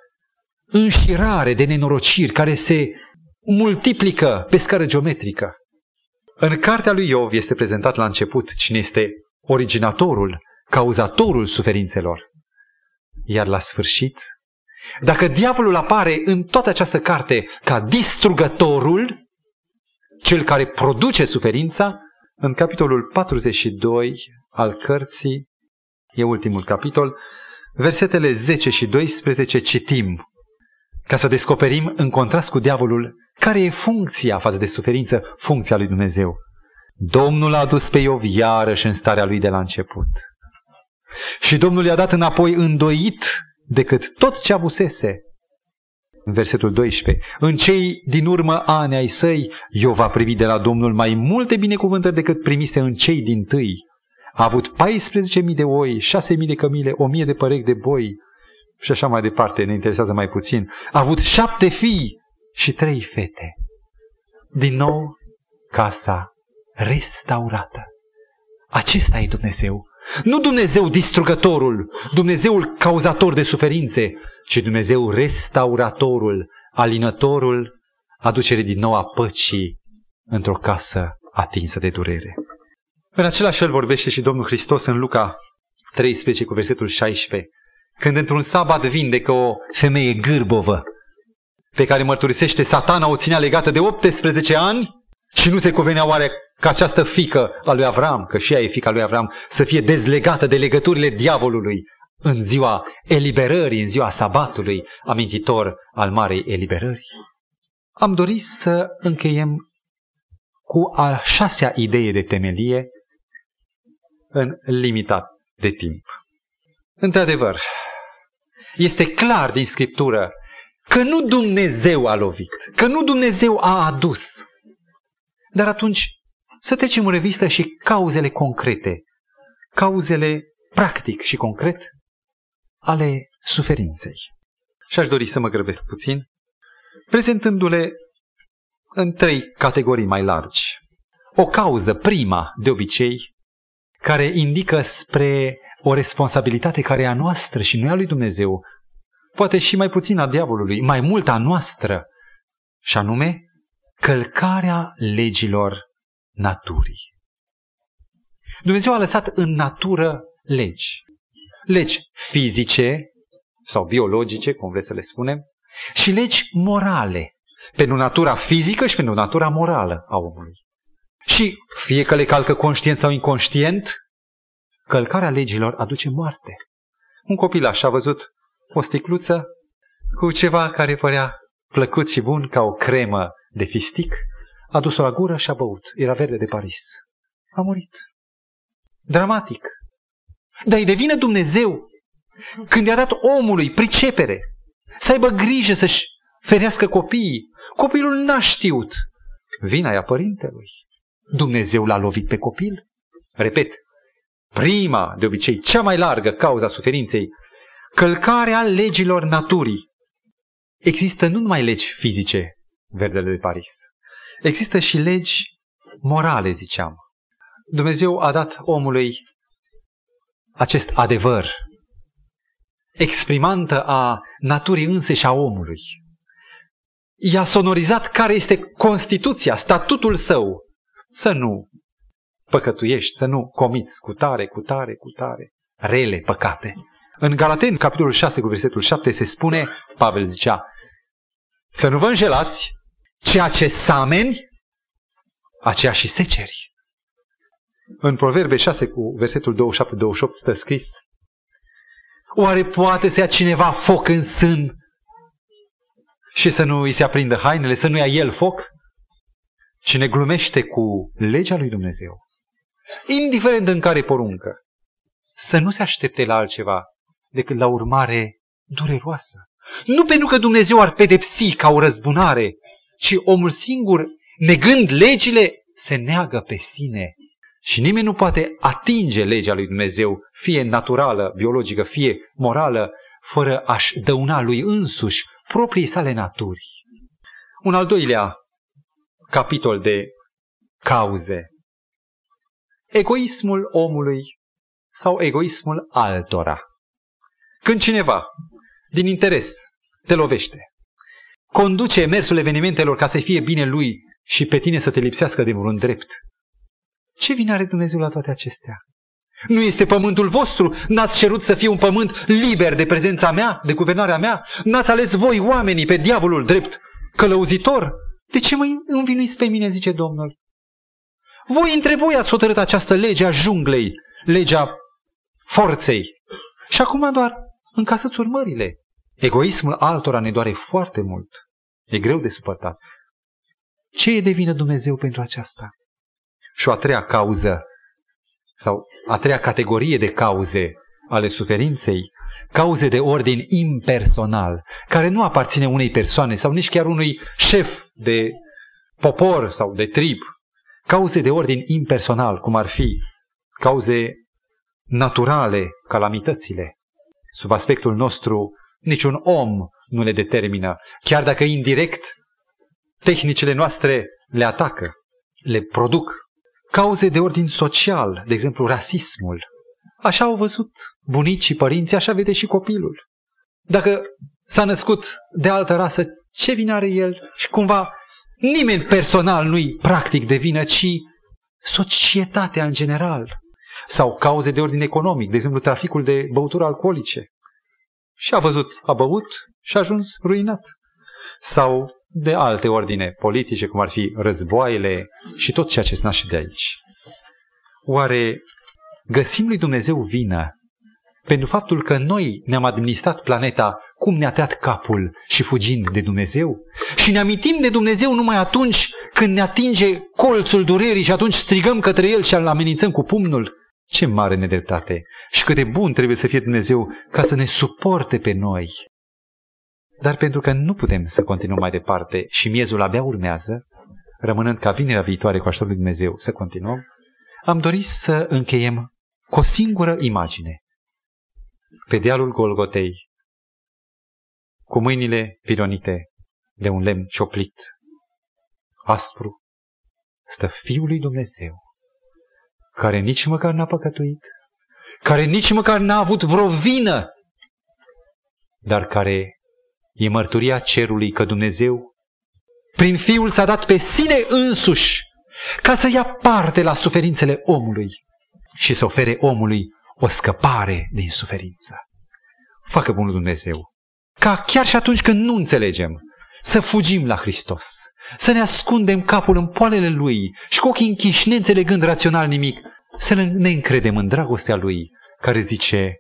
înșirare de nenorociri care se multiplică pe scară geometrică? În cartea lui Iov este prezentat la început cine este originatorul, cauzatorul suferințelor. Iar la sfârșit, dacă diavolul apare în toată această carte ca distrugătorul, cel care produce suferința, în capitolul 42 al cărții, e ultimul capitol, versetele 10 și 12 citim, ca să descoperim în contrast cu diavolul care e funcția față de suferință, funcția lui Dumnezeu. Domnul a adus pe Iov iarăși în starea lui de la început. Și Domnul i-a dat înapoi îndoit decât tot ce avusese. În versetul 12. În cei din urmă ani ai săi, eu va privi de la Domnul mai multe binecuvântări decât primise în cei din tâi. A avut 14.000 de oi, 6.000 de cămile, 1.000 de părechi de boi și așa mai departe, ne interesează mai puțin. A avut șapte fii și trei fete. Din nou, casa restaurată. Acesta e Dumnezeu. Nu Dumnezeu distrugătorul, Dumnezeul cauzator de suferințe, ci Dumnezeu restauratorul, alinătorul, aducere din nou a păcii într-o casă atinsă de durere. În același fel vorbește și Domnul Hristos în Luca 13 cu versetul 16, când într-un sabat vindecă o femeie gârbovă, pe care mărturisește satana o ținea legată de 18 ani și nu se cuvenea oare ca această fică a lui Avram, că și ea e fica lui Avram, să fie dezlegată de legăturile diavolului în ziua eliberării, în ziua sabatului, amintitor al Marei Eliberări. Am dorit să încheiem cu a șasea idee de temelie în limita de timp. Într-adevăr, este clar din Scriptură că nu Dumnezeu a lovit, că nu Dumnezeu a adus. Dar atunci să trecem în revistă și cauzele concrete, cauzele practic și concret ale suferinței. Și aș dori să mă grăbesc puțin, prezentându-le în trei categorii mai largi. O cauză, prima, de obicei, care indică spre o responsabilitate care e a noastră și nu e a lui Dumnezeu, poate și mai puțin a diavolului, mai mult a noastră, și anume călcarea legilor naturii. Dumnezeu a lăsat în natură legi. Legi fizice sau biologice, cum vreți să le spunem, și legi morale, pentru natura fizică și pentru natura morală a omului. Și fie că le calcă conștient sau inconștient, călcarea legilor aduce moarte. Un copil așa a văzut o sticluță cu ceva care părea plăcut și bun ca o cremă de fistic, a dus-o la gură și a băut. Era verde de Paris. A murit. Dramatic. Dar îi devine Dumnezeu când i-a dat omului pricepere să aibă grijă să-și ferească copiii. Copilul n-a știut. Vina e a părintelui. Dumnezeu l-a lovit pe copil. Repet, prima, de obicei, cea mai largă cauza suferinței, călcarea legilor naturii. Există nu numai legi fizice, verdele de Paris. Există și legi morale, ziceam. Dumnezeu a dat omului acest adevăr, exprimantă a naturii înse și a omului. I-a sonorizat care este Constituția, statutul său. Să nu păcătuiești, să nu comiți cu tare, cu tare, cu tare, rele păcate. În Galateni, capitolul 6, cu versetul 7, se spune, Pavel zicea, să nu vă înjelați, ceea ce sameni, aceea și seceri. În Proverbe 6 cu versetul 27-28 stă scris, Oare poate să ia cineva foc în sân și să nu îi se aprindă hainele, să nu ia el foc? Cine glumește cu legea lui Dumnezeu, indiferent în care poruncă, să nu se aștepte la altceva decât la urmare dureroasă. Nu pentru că Dumnezeu ar pedepsi ca o răzbunare, ci omul singur, negând legile, se neagă pe sine. Și nimeni nu poate atinge legea lui Dumnezeu, fie naturală, biologică, fie morală, fără a-și dăuna lui însuși proprii sale naturi. Un al doilea capitol de cauze egoismul omului sau egoismul altora. Când cineva, din interes, te lovește, conduce mersul evenimentelor ca să fie bine lui și pe tine să te lipsească de vreun drept, ce vine are Dumnezeu la toate acestea? Nu este pământul vostru? N-ați cerut să fie un pământ liber de prezența mea, de guvernarea mea? N-ați ales voi oamenii pe diavolul drept călăuzitor? De ce mă învinuiți pe mine, zice Domnul? Voi între voi ați hotărât această lege a junglei, legea forței. Și acum doar încasăți urmările. Egoismul altora ne doare foarte mult. E greu de suportat. Ce e de vină Dumnezeu pentru aceasta? Și o a treia cauză, sau a treia categorie de cauze ale suferinței, cauze de ordin impersonal, care nu aparține unei persoane sau nici chiar unui șef de popor sau de trib, cauze de ordin impersonal, cum ar fi cauze naturale, calamitățile. Sub aspectul nostru, niciun om nu le determină, chiar dacă indirect tehnicile noastre le atacă, le produc. Cauze de ordin social, de exemplu rasismul. Așa au văzut bunicii, părinții, așa vede și copilul. Dacă s-a născut de altă rasă, ce vină are el? Și cumva nimeni personal nu-i practic de vină, ci societatea în general. Sau cauze de ordin economic, de exemplu traficul de băuturi alcoolice. Și a văzut, a băut și a ajuns ruinat. Sau de alte ordine politice, cum ar fi războaiele și tot ceea ce se naște de aici. Oare găsim lui Dumnezeu vină pentru faptul că noi ne-am administrat planeta cum ne-a tăiat capul și fugind de Dumnezeu? Și ne amintim de Dumnezeu numai atunci când ne atinge colțul durerii și atunci strigăm către El și îl amenințăm cu pumnul? Ce mare nedreptate! Și cât de bun trebuie să fie Dumnezeu ca să ne suporte pe noi dar pentru că nu putem să continuăm mai departe și miezul abia urmează, rămânând ca vinerea viitoare cu ajutorul lui Dumnezeu să continuăm, am dorit să încheiem cu o singură imagine. Pe dealul Golgotei, cu mâinile pilonite de un lemn cioplit, aspru, stă Fiul lui Dumnezeu, care nici măcar n-a păcătuit, care nici măcar n-a avut vreo vină, dar care E mărturia cerului că Dumnezeu, prin Fiul, s-a dat pe sine însuși ca să ia parte la suferințele omului și să ofere omului o scăpare din suferință. Facă bunul Dumnezeu ca chiar și atunci când nu înțelegem, să fugim la Hristos, să ne ascundem capul în poalele Lui și cu ochii închiși, neînțelegând rațional nimic, să ne încredem în dragostea Lui, care zice,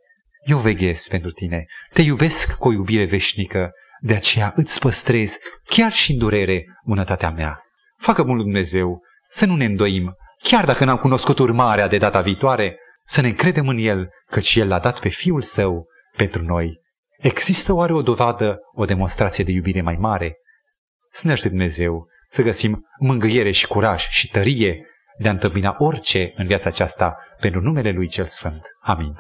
eu veghez pentru tine, te iubesc cu o iubire veșnică de aceea îți păstrez, chiar și în durere, bunătatea mea. Facă mult Dumnezeu să nu ne îndoim, chiar dacă n-am cunoscut urmarea de data viitoare, să ne încredem în El, căci El l-a dat pe Fiul Său pentru noi. Există oare o dovadă, o demonstrație de iubire mai mare? Să ne ajute Dumnezeu să găsim mângâiere și curaj și tărie de a întâmpina orice în viața aceasta pentru numele Lui Cel Sfânt. Amin.